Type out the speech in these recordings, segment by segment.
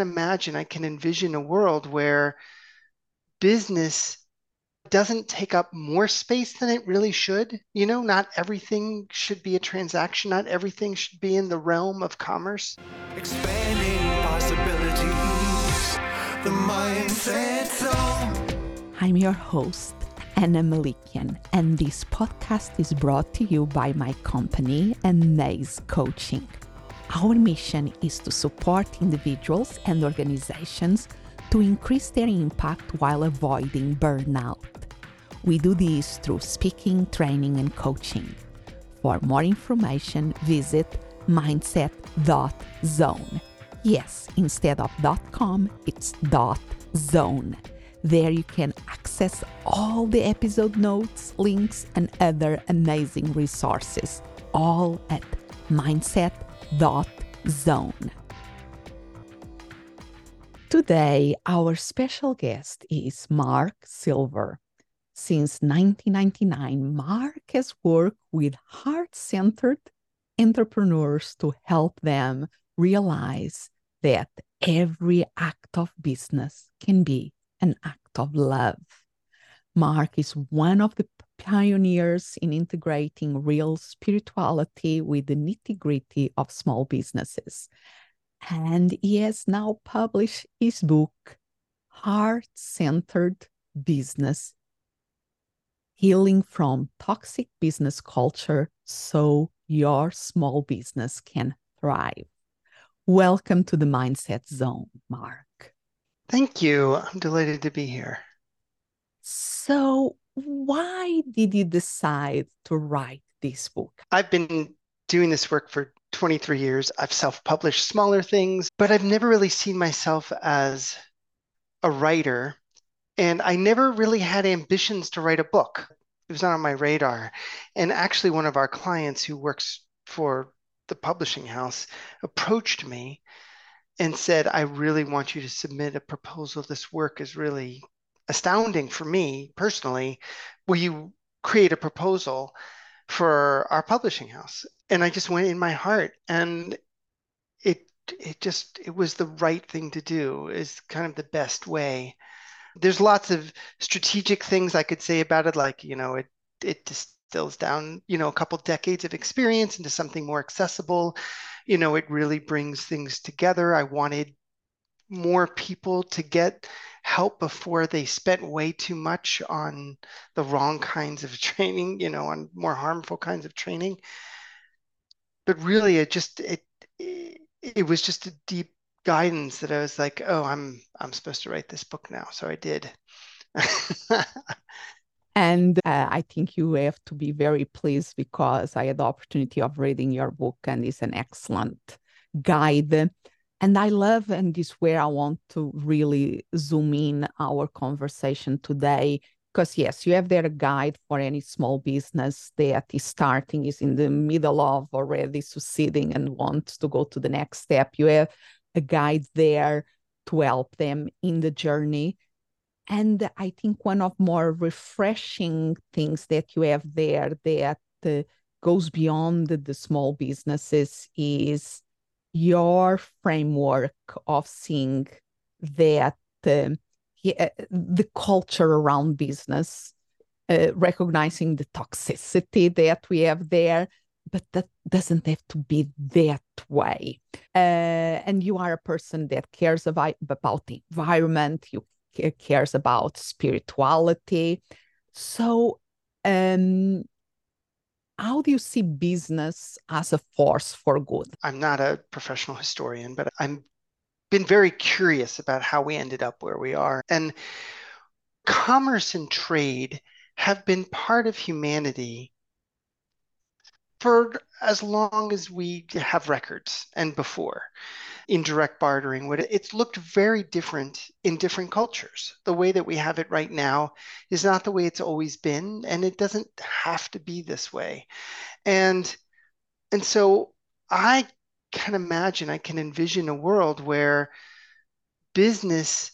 imagine, I can envision a world where business doesn't take up more space than it really should. You know, not everything should be a transaction, not everything should be in the realm of commerce. Expanding possibilities, the mindset zone. I'm your host, Ana Melikian, and this podcast is brought to you by my company, Amaze Coaching. Our mission is to support individuals and organizations to increase their impact while avoiding burnout. We do this through speaking, training, and coaching. For more information, visit mindset.zone. Yes, instead of .com, it's .zone. There you can access all the episode notes, links, and other amazing resources, all at mindset.zone zone. Today, our special guest is Mark Silver. Since 1999, Mark has worked with heart centered entrepreneurs to help them realize that every act of business can be an act of love. Mark is one of the pioneers in integrating real spirituality with the nitty gritty of small businesses. And he has now published his book, Heart Centered Business Healing from Toxic Business Culture So Your Small Business Can Thrive. Welcome to the Mindset Zone, Mark. Thank you. I'm delighted to be here. So, why did you decide to write this book? I've been doing this work for 23 years. I've self published smaller things, but I've never really seen myself as a writer. And I never really had ambitions to write a book. It was not on my radar. And actually, one of our clients who works for the publishing house approached me and said, I really want you to submit a proposal. This work is really astounding for me personally. Will you create a proposal for our publishing house? And I just went in my heart and it it just it was the right thing to do is kind of the best way there's lots of strategic things i could say about it like you know it it distills down you know a couple decades of experience into something more accessible you know it really brings things together i wanted more people to get help before they spent way too much on the wrong kinds of training, you know, on more harmful kinds of training. But really, it just it it was just a deep guidance that I was like, oh, I'm I'm supposed to write this book now, so I did. and uh, I think you have to be very pleased because I had the opportunity of reading your book, and it's an excellent guide and I love, and this where I want to really zoom in our conversation today. Because, yes, you have there a guide for any small business that is starting, is in the middle of already succeeding and wants to go to the next step. You have a guide there to help them in the journey. And I think one of more refreshing things that you have there that uh, goes beyond the, the small businesses is your framework of seeing that uh, the culture around business, uh, recognizing the toxicity that we have there, but that doesn't have to be that way. Uh, and you are a person that cares about, about the environment, you cares about spirituality. So, um, how do you see business as a force for good? I'm not a professional historian, but I've been very curious about how we ended up where we are. And commerce and trade have been part of humanity for as long as we have records and before indirect bartering it's looked very different in different cultures. The way that we have it right now is not the way it's always been and it doesn't have to be this way. And and so i can imagine i can envision a world where business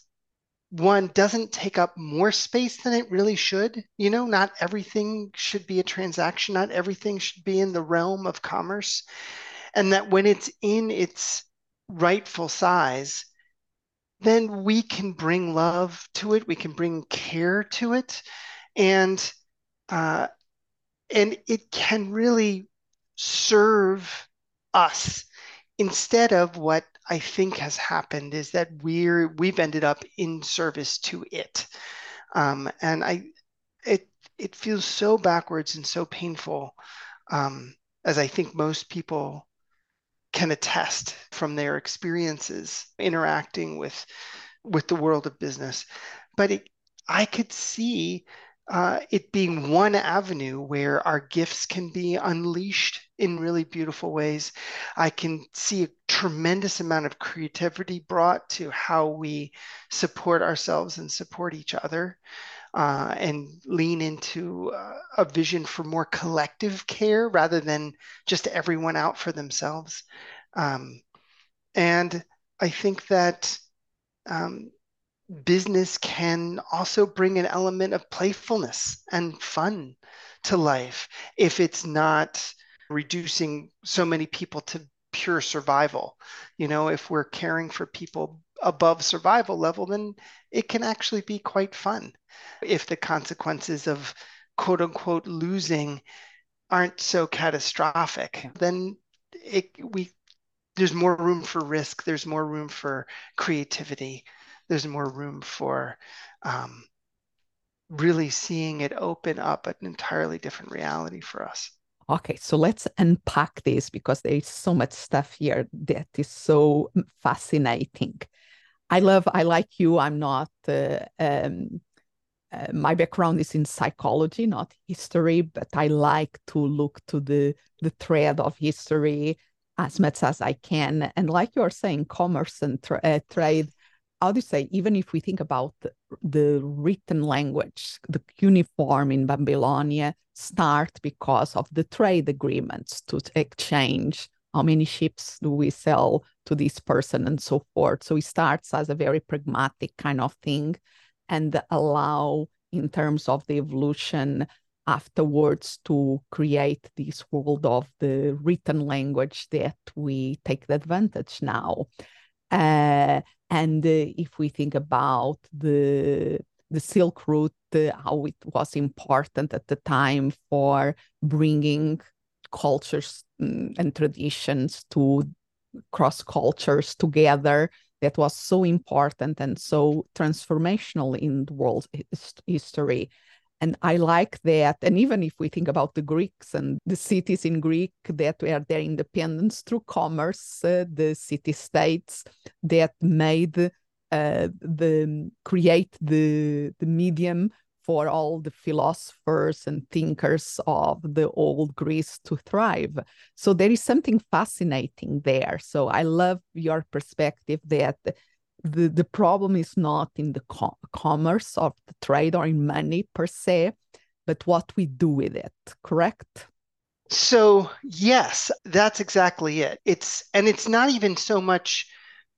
one doesn't take up more space than it really should. You know not everything should be a transaction not everything should be in the realm of commerce. And that when it's in its rightful size, then we can bring love to it. We can bring care to it, and uh, and it can really serve us instead of what I think has happened is that we're we've ended up in service to it, um, and I it it feels so backwards and so painful, um, as I think most people can attest from their experiences interacting with with the world of business. But it, I could see uh, it being one avenue where our gifts can be unleashed in really beautiful ways. I can see a tremendous amount of creativity brought to how we support ourselves and support each other. Uh, and lean into uh, a vision for more collective care rather than just everyone out for themselves. Um, and I think that um, business can also bring an element of playfulness and fun to life if it's not reducing so many people to pure survival. You know, if we're caring for people above survival level, then it can actually be quite fun. If the consequences of quote unquote losing aren't so catastrophic, then it, we there's more room for risk. There's more room for creativity. There's more room for um, really seeing it open up an entirely different reality for us. Okay, so let's unpack this because there is so much stuff here that is so fascinating. I love, I like you. I'm not, uh, um, uh, my background is in psychology, not history, but I like to look to the the thread of history as much as I can. And like you're saying, commerce and tra- uh, trade, how do you say, even if we think about the, the written language, the cuneiform in Babylonia start because of the trade agreements to exchange how many ships do we sell to this person and so forth. So it starts as a very pragmatic kind of thing and allow in terms of the evolution afterwards to create this world of the written language that we take the advantage now. Uh, and uh, if we think about the the Silk Route, uh, how it was important at the time for bringing cultures mm, and traditions to cross cultures together, that was so important and so transformational in the world history. And I like that. And even if we think about the Greeks and the cities in Greek that were their independence through commerce, uh, the city states that made uh, the create the the medium for all the philosophers and thinkers of the old Greece to thrive. So there is something fascinating there. So I love your perspective that the, the problem is not in the co- commerce of the trade or in money per se, but what we do with it, correct? So, yes, that's exactly it. It's and it's not even so much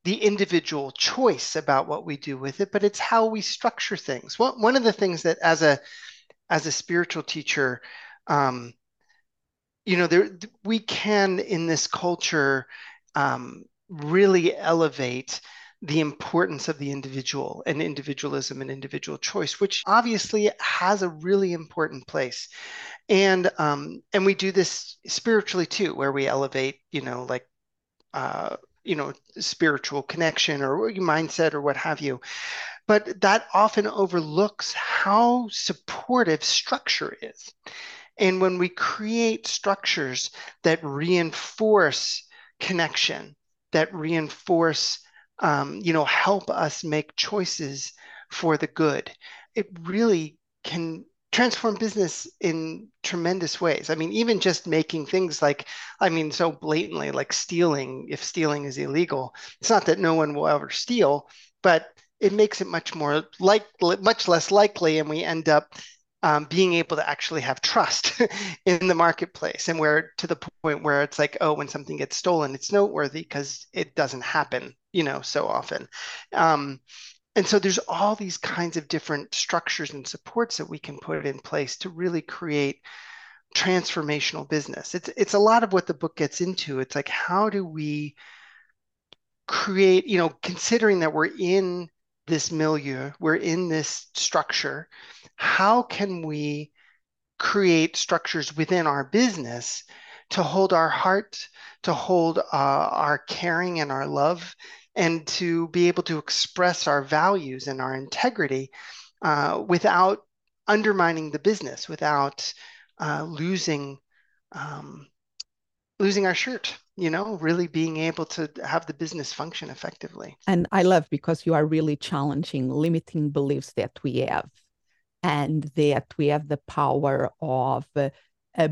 the individual choice about what we do with it, but it's how we structure things. One, one of the things that as a as a spiritual teacher, um, you know, there we can in this culture um, really elevate the importance of the individual and individualism and individual choice, which obviously has a really important place. And um, and we do this spiritually too, where we elevate, you know, like uh, you know, spiritual connection or mindset or what have you. But that often overlooks how supportive structure is. And when we create structures that reinforce connection, that reinforce um, you know, help us make choices for the good. It really can transform business in tremendous ways. I mean, even just making things like, I mean, so blatantly like stealing, if stealing is illegal, it's not that no one will ever steal, but it makes it much more like much less likely, and we end up um, being able to actually have trust in the marketplace and where to the point where it's like oh when something gets stolen it's noteworthy because it doesn't happen you know so often um, and so there's all these kinds of different structures and supports that we can put in place to really create transformational business. It's it's a lot of what the book gets into. It's like how do we create, you know, considering that we're in this milieu, we're in this structure, how can we create structures within our business to hold our heart, to hold uh, our caring and our love, and to be able to express our values and our integrity uh, without undermining the business, without uh, losing um, losing our shirt you know really being able to have the business function effectively. And i love because you are really challenging limiting beliefs that we have and that we have the power of uh, uh,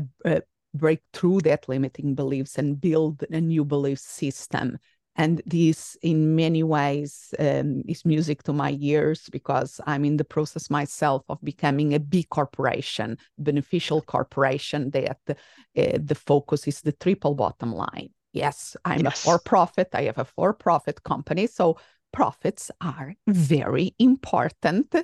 break through that limiting beliefs and build a new belief system. And this in many ways um, is music to my ears because i'm in the process myself of becoming a b corporation beneficial corporation that uh, the focus is the triple bottom line. Yes i'm yes. a for profit i have a for profit company. So profits are very important.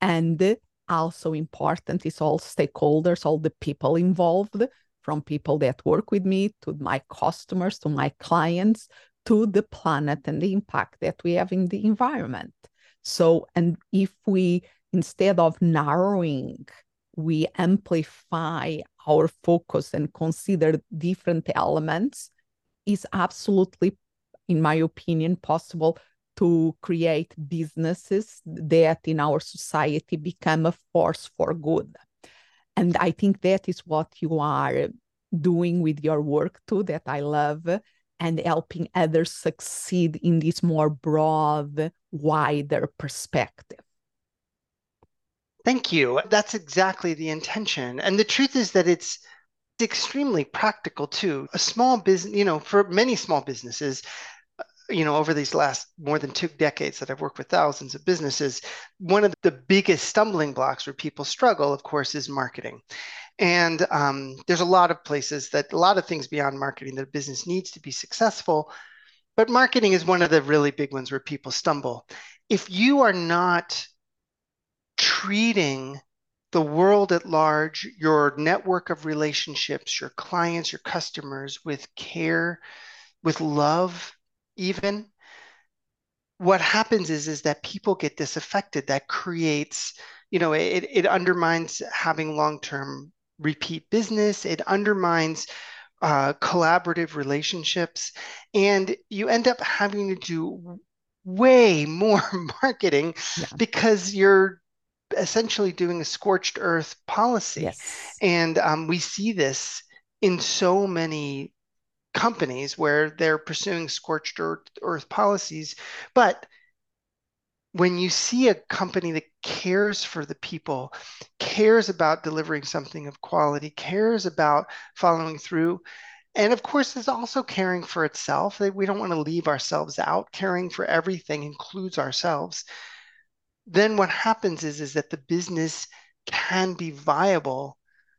And also important is all stakeholders all the people involved from people that work with me to my customers to my clients to the planet and the impact that we have in the environment. So, and if we, instead of narrowing, we amplify our focus and consider different elements, is absolutely, in my opinion, possible to create businesses that in our society become a force for good. And I think that is what you are doing with your work too, that I love and helping others succeed in this more broad, wider perspective. Thank you. That's exactly the intention. And the truth is that it's extremely practical too. A small business, you know, for many small businesses, you know, over these last more than two decades that I've worked with thousands of businesses, one of the biggest stumbling blocks where people struggle, of course, is marketing. And um, there's a lot of places that a lot of things beyond marketing that a business needs to be successful. But marketing is one of the really big ones where people stumble. If you are not treating the world at large, your network of relationships, your clients, your customers with care, with love, even, what happens is is that people get disaffected. That creates, you know, it, it undermines having long-term repeat business, it undermines uh, collaborative relationships, and you end up having to do way more marketing yeah. because you're essentially doing a scorched earth policy. Yes. And um, we see this in so many companies where they're pursuing scorched earth, earth policies, but when you see a company that cares for the people, cares about delivering something of quality, cares about following through, and of course is also caring for itself. We don't want to leave ourselves out. Caring for everything includes ourselves. Then what happens is, is that the business can be viable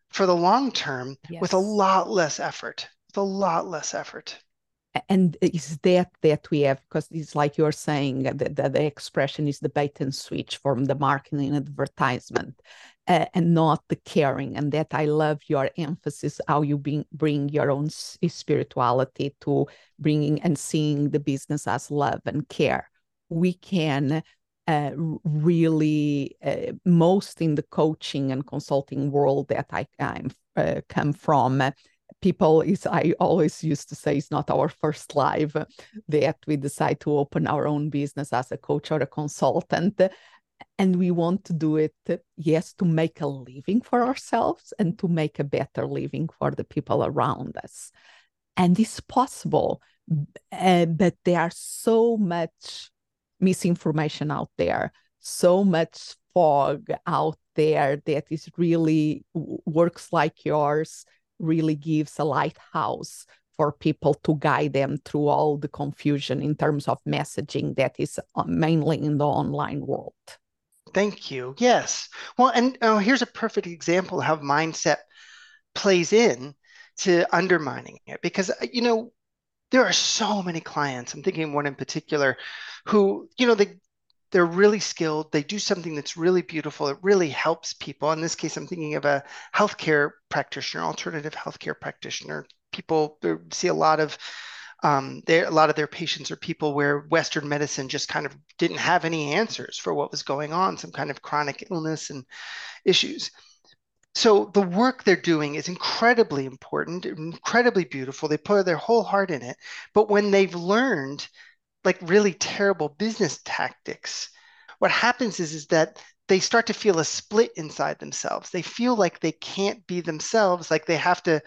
for the long term yes. with a lot less effort, with a lot less effort. And is that that we have because it's like you're saying that the, the, expression is the bait and switch from the marketing advertisement uh, and not the caring. And that i love your emphasis how you bring, bring your own spirituality to bringing and seeing the business as love and care. We can uh, really uh, most in the coaching and consulting world that I, I uh, come from people is i always used to say it's not our first live that we decide to open our own business as a coach or a consultant. And we want to do it yes to make a living for ourselves and to make a better living for the people around us. And it's possible uh, but there are so much misinformation out there so much fog out there that is really works like yours really gives a lighthouse for people to guide them through all the confusion in terms of messaging that is uh, mainly in the online world. Thank you. Yes. Well, and uh, here's a perfect example how mindset plays in to undermining it because, uh, you know, there are so many clients. I'm thinking one in particular who, you know, they they're really skilled. They do something that's really beautiful. It really helps people. In this case, I'm thinking of a healthcare practitioner, alternative healthcare practitioner. People see a lot of Um, a lot of their patients are people where Western medicine just kind of didn't have any answers for what was going on, some kind of chronic illness and issues. So the work they're doing is incredibly important, incredibly beautiful. They put their whole heart in it. But when they've learned like really terrible business tactics, what happens is, is that they start to feel a split inside themselves. They feel like they can't be themselves, like they have to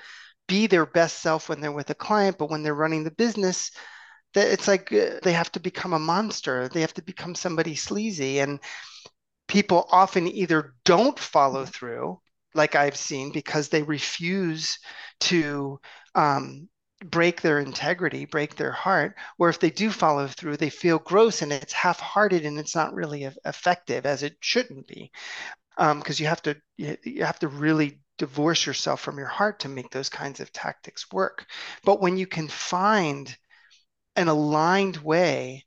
be their best self when they're with a client, but when they're running the business, that it's like uh, they have to become a monster. They have to become somebody sleazy. And people often either don't follow through like I've seen, because they refuse to um, break their integrity, break their heart, or if they do follow through, they feel gross and it's half hearted and it's not really effective as it shouldn't be. Because um, you have to you, you have to really divorce yourself from your heart to make those kinds of tactics work. But when you can find an aligned way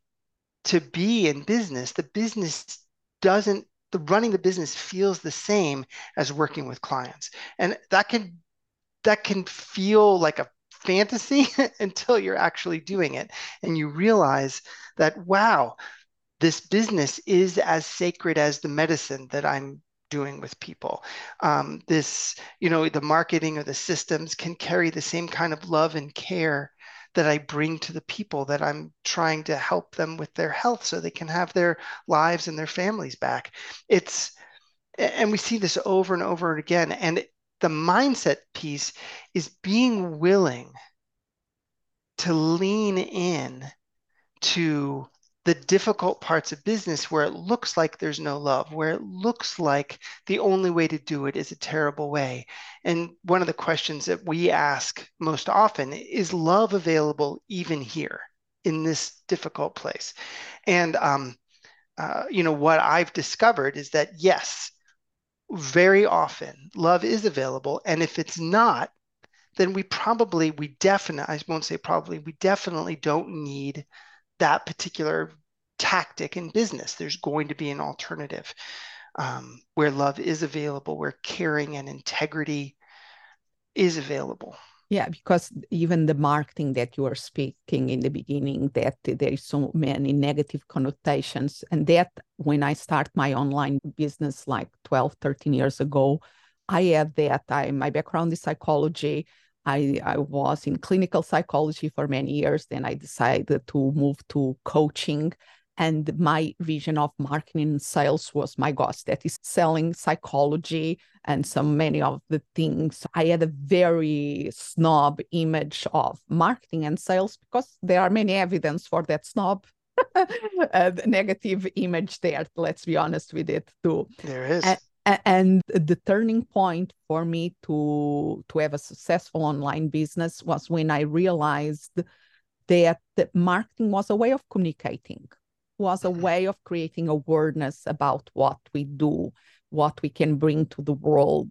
to be in business, the business doesn't the running the business feels the same as working with clients. And that can that can feel like a fantasy until you're actually doing it and you realize that wow, this business is as sacred as the medicine that I'm doing with people. Um, this, you know, the marketing or the systems can carry the same kind of love and care that I bring to the people that I'm trying to help them with their health so they can have their lives and their families back. It's, and we see this over and over again. And the mindset piece is being willing to lean in to the difficult parts of business where it looks like there's no love, where it looks like the only way to do it is a terrible way. And one of the questions that we ask most often is love available even here in this difficult place? And, um, uh, you know, what I've discovered is that yes, very often love is available. And if it's not, then we probably, we definitely, I won't say probably, we definitely don't need that particular tactic in business. There's going to be an alternative um, where love is available, where caring and integrity is available. Yeah, because even the marketing that you were speaking in the beginning, that there is so many negative connotations. And that when I start my online business like 12, 13 years ago, I had that. I my background is psychology. I, I was in clinical psychology for many years. Then I decided to move to coaching. And my vision of marketing and sales was my gosh, that is selling psychology and so many of the things. I had a very snob image of marketing and sales because there are many evidence for that snob uh, negative image there. Let's be honest with it too. There is. And, and the turning point for me to to have a successful online business was when i realized that marketing was a way of communicating was a way of creating awareness about what we do what we can bring to the world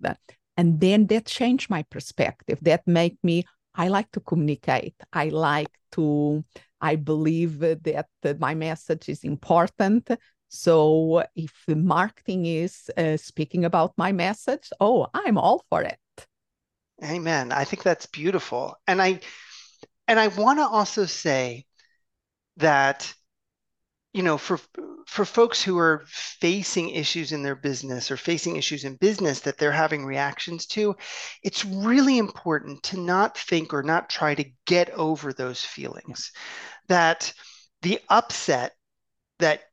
and then that changed my perspective that made me i like to communicate i like to i believe that my message is important so if the marketing is uh, speaking about my message, oh, I'm all for it. Amen. I think that's beautiful. And I and I want to also say that you know for for folks who are facing issues in their business or facing issues in business that they're having reactions to it's really important to not think or not try to get over those feelings. That the upset that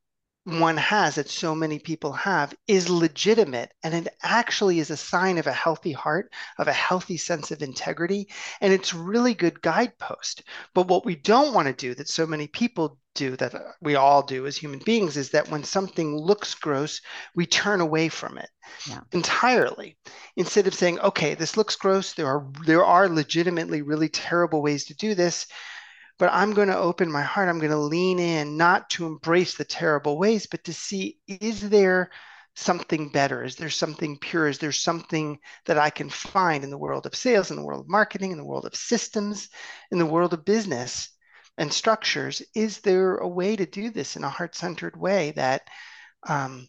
one has that so many people have is legitimate and it actually is a sign of a healthy heart of a healthy sense of integrity and it's really good guidepost. But what we don't want to do that so many people do that we all do as human beings is that when something looks gross we turn away from it yeah. entirely instead of saying okay this looks gross there are there are legitimately really terrible ways to do this but I'm going to open my heart. I'm going to lean in, not to embrace the terrible ways, but to see is there something better? Is there something pure? Is there something that I can find in the world of sales, in the world of marketing, in the world of systems, in the world of business and structures? Is there a way to do this in a heart centered way that um,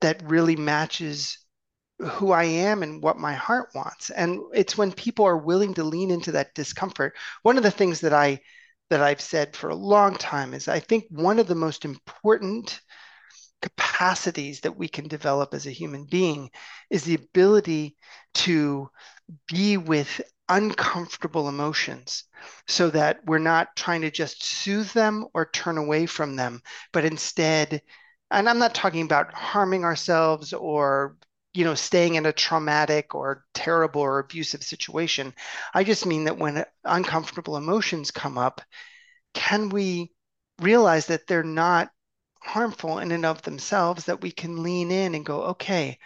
that really matches who I am and what my heart wants? And it's when people are willing to lean into that discomfort. One of the things that I that I've said for a long time is I think one of the most important capacities that we can develop as a human being is the ability to be with uncomfortable emotions so that we're not trying to just soothe them or turn away from them, but instead, and I'm not talking about harming ourselves or you know staying in a traumatic or terrible or abusive situation. I just mean that when uncomfortable emotions come up can we realize that they're not harmful in and of themselves that we can lean in and go okay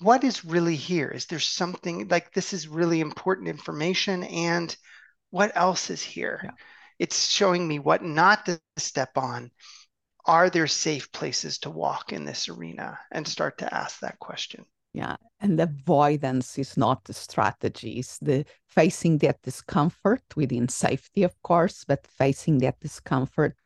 what is really here? Is there something like this is really important information? And what else is here? Yeah. It's showing me what not to step on. Are there safe places to walk in this arena? And start to ask that question. Yeah. And avoidance is not the strategy, it's the facing that discomfort within safety, of course, but facing that discomfort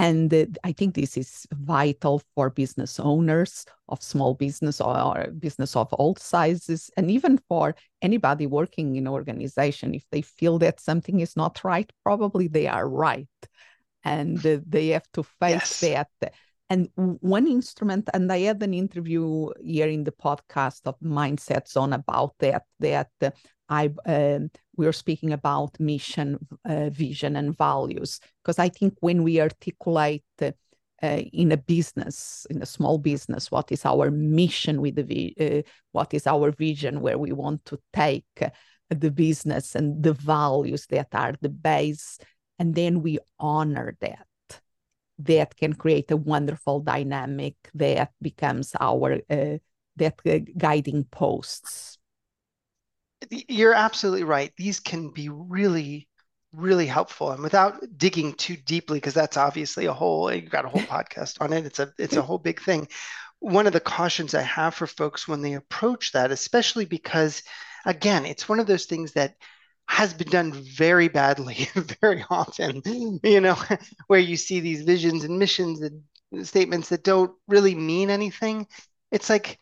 and uh, I think this is vital for business owners of small business or business of all sizes, and even for anybody working in organization. If they feel that something is not right, probably they are right, and uh, they have to face yes. that. And one instrument, and I had an interview here in the podcast of Mindset Zone about that. That uh, I um, we are speaking about mission, uh, vision, and values because I think when we articulate uh, in a business, in a small business, what is our mission with the uh, what is our vision, where we want to take the business, and the values that are the base, and then we honor that. That can create a wonderful dynamic that becomes our uh, that uh, guiding posts you're absolutely right. These can be really, really helpful. And without digging too deeply, because that's obviously a whole you've got a whole podcast on it. It's a it's a whole big thing. One of the cautions I have for folks when they approach that, especially because again, it's one of those things that has been done very badly very often, you know, where you see these visions and missions and statements that don't really mean anything. It's like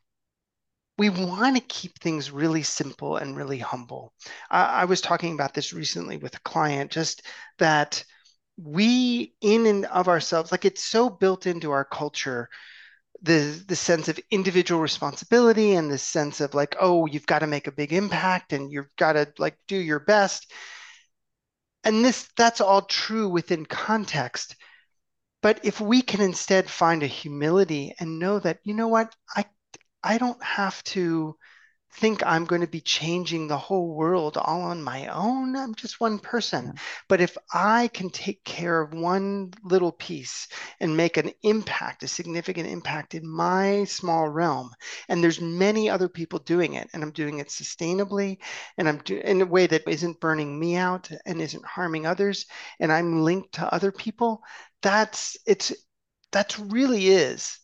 we want to keep things really simple and really humble. Uh, I was talking about this recently with a client, just that we, in and of ourselves, like it's so built into our culture, the the sense of individual responsibility and the sense of like, oh, you've got to make a big impact and you've got to like do your best. And this that's all true within context. But if we can instead find a humility and know that, you know what, I I don't have to think I'm going to be changing the whole world all on my own. I'm just one person. But if I can take care of one little piece and make an impact, a significant impact in my small realm, and there's many other people doing it, and I'm doing it sustainably, and I'm doing in a way that isn't burning me out and isn't harming others, and I'm linked to other people, that's it's that really is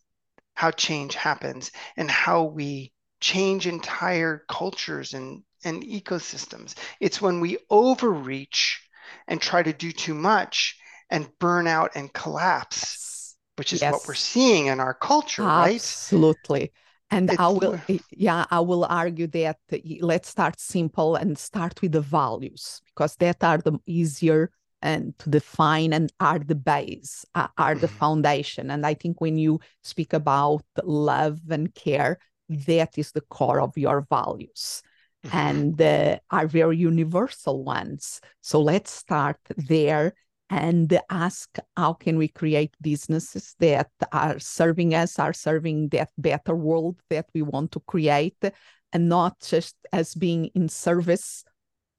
how change happens and how we change entire cultures and, and ecosystems. It's when we overreach and try to do too much and burn out and collapse, which is yes. what we're seeing in our culture, Absolutely. right? Absolutely. And it's, I will, yeah, I will argue that let's start simple and start with the values because that are the easier and to define and are the base, are the mm-hmm. foundation. And I think when you speak about love and care, that is the core of your values mm-hmm. and uh, are very universal ones. So let's start there and ask how can we create businesses that are serving us, are serving that better world that we want to create, and not just as being in service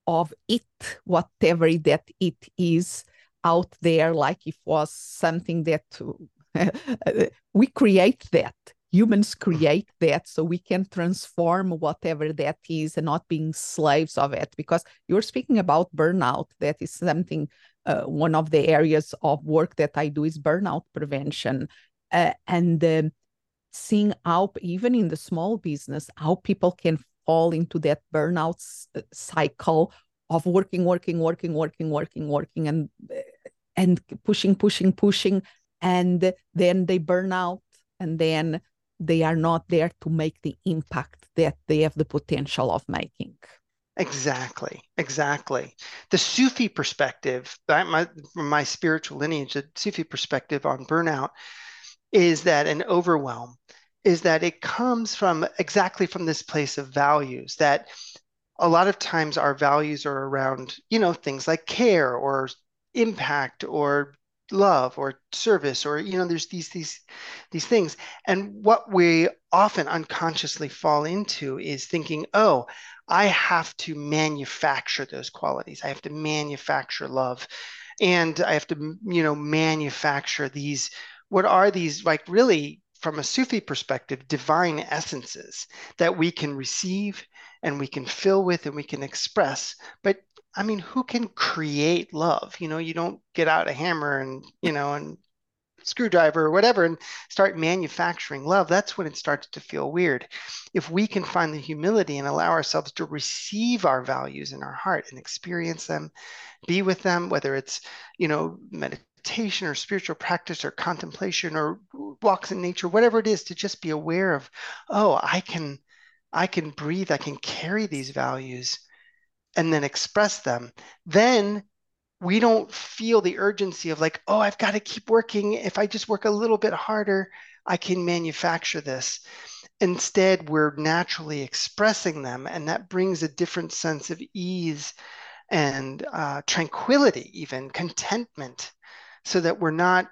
of it, whatever that it is out there, like if was something that we create that. Humans create that so we can transform whatever that is and not being slaves of it. Because you're speaking about burnout, that is something, uh, one of the areas of work that I do is burnout prevention. Uh, and um, seeing how, even in the small business, how people can fall into that burnout uh, cycle of working, working, working, working, working, working, and and pushing, pushing, pushing, and then they burn out, and then they are not there to make the impact that they have the potential of making. Exactly, exactly. The Sufi perspective, my, my spiritual lineage, the Sufi perspective on burnout is that an overwhelm is that it comes from exactly from this place of values that a lot of times our values are around, you know, things like care or impact or love or service or you know there's these these these things. And what we often unconsciously fall into is thinking oh i have to manufacture those qualities. I have to manufacture love. And i have to you know manufacture these what are these like really from a sufi perspective divine essences that we can receive and we can fill with and we can express but I mean, who can create love? You know, you don't get out a hammer and, you know, and screwdriver or whatever and start manufacturing love. That's when it starts to feel weird. If we can find the humility and allow ourselves to receive our values in our heart and experience them, be with them, whether it's, you know, meditation or spiritual practice or contemplation or walks in nature, whatever it is, to just be aware of, oh, I can, I can breathe, I can carry these values and then express them, then we don't feel the urgency of like, oh, I've got to keep working. If I just work a little bit harder, I can manufacture this. Instead, we're naturally expressing them, and that brings a different sense of ease and uh, tranquility, even contentment, so that we're not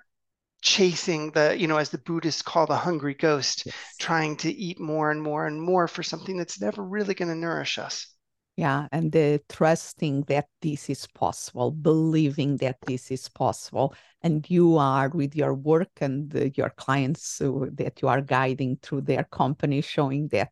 chasing the, you know, as the Buddhists call the hungry ghost, yes. trying to eat more and more and more for something that's never really going to nourish us. Yeah, and the trusting that this is possible, believing that this is possible, and you are with your work and your clients uh, that you are guiding through their company, showing that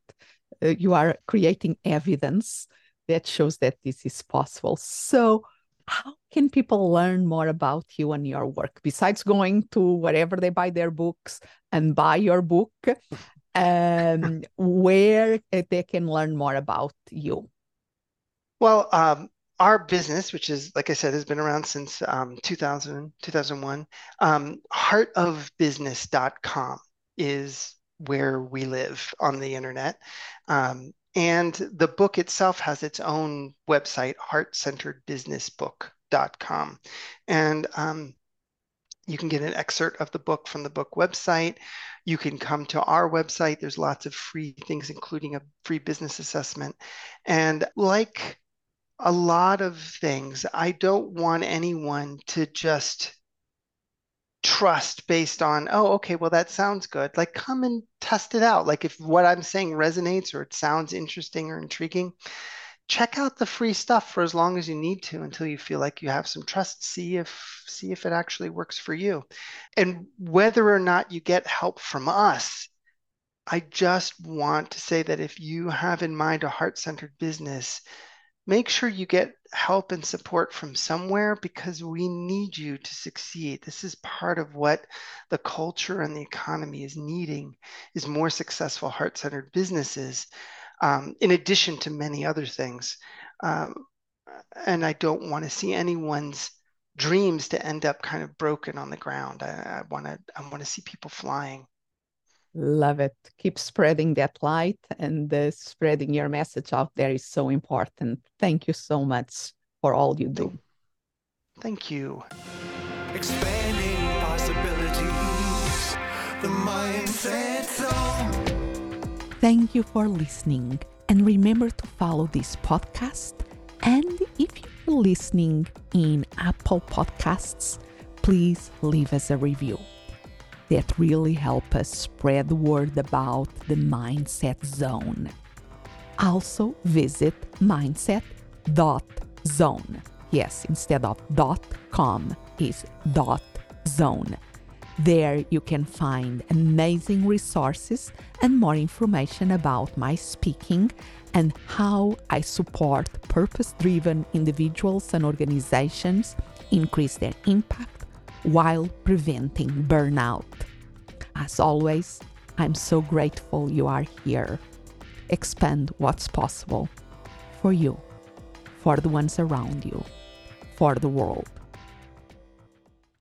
uh, you are creating evidence that shows that this is possible. So, how can people learn more about you and your work besides going to wherever they buy their books and buy your book? Um, where uh, they can learn more about you? Well, um, our business, which is, like I said, has been around since um, 2000, 2001, um, heartofbusiness.com is where we live on the internet. Um, and the book itself has its own website, heartcenteredbusinessbook.com. And um, you can get an excerpt of the book from the book website. You can come to our website. There's lots of free things, including a free business assessment. And like a lot of things. I don't want anyone to just trust based on, oh, okay, well, that sounds good. Like, come and test it out. Like, if what I'm saying resonates or it sounds interesting or intriguing, check out the free stuff for as long as you need to until you feel like you have some trust. See if see if it actually works for you. And whether or not you get help from us, I just want to say that if you have in mind a heart-centered business, make sure you get help and support from somewhere because we need you to succeed. This is part of what the culture and the economy is needing is more successful heart-centered businesses um, in addition to many other things. Um, and I don't want to see anyone's dreams to end up kind of broken on the ground. I, want to I want to see people flying. Love it. Keep spreading that light and uh, spreading your message out there is so important. Thank you so much for all you do. Thank you. Expanding possibilities, the mindset zone. Thank you for listening. And remember to follow this podcast. And if you're listening in Apple Podcasts, please leave us a review that really help us spread the word about the Mindset Zone. Also, visit mindset.zone. Yes, instead of .com is .zone. There you can find amazing resources and more information about my speaking and how I support purpose driven individuals and organizations increase their impact while preventing burnout. As always, I'm so grateful you are here. Expand what's possible for you, for the ones around you, for the world.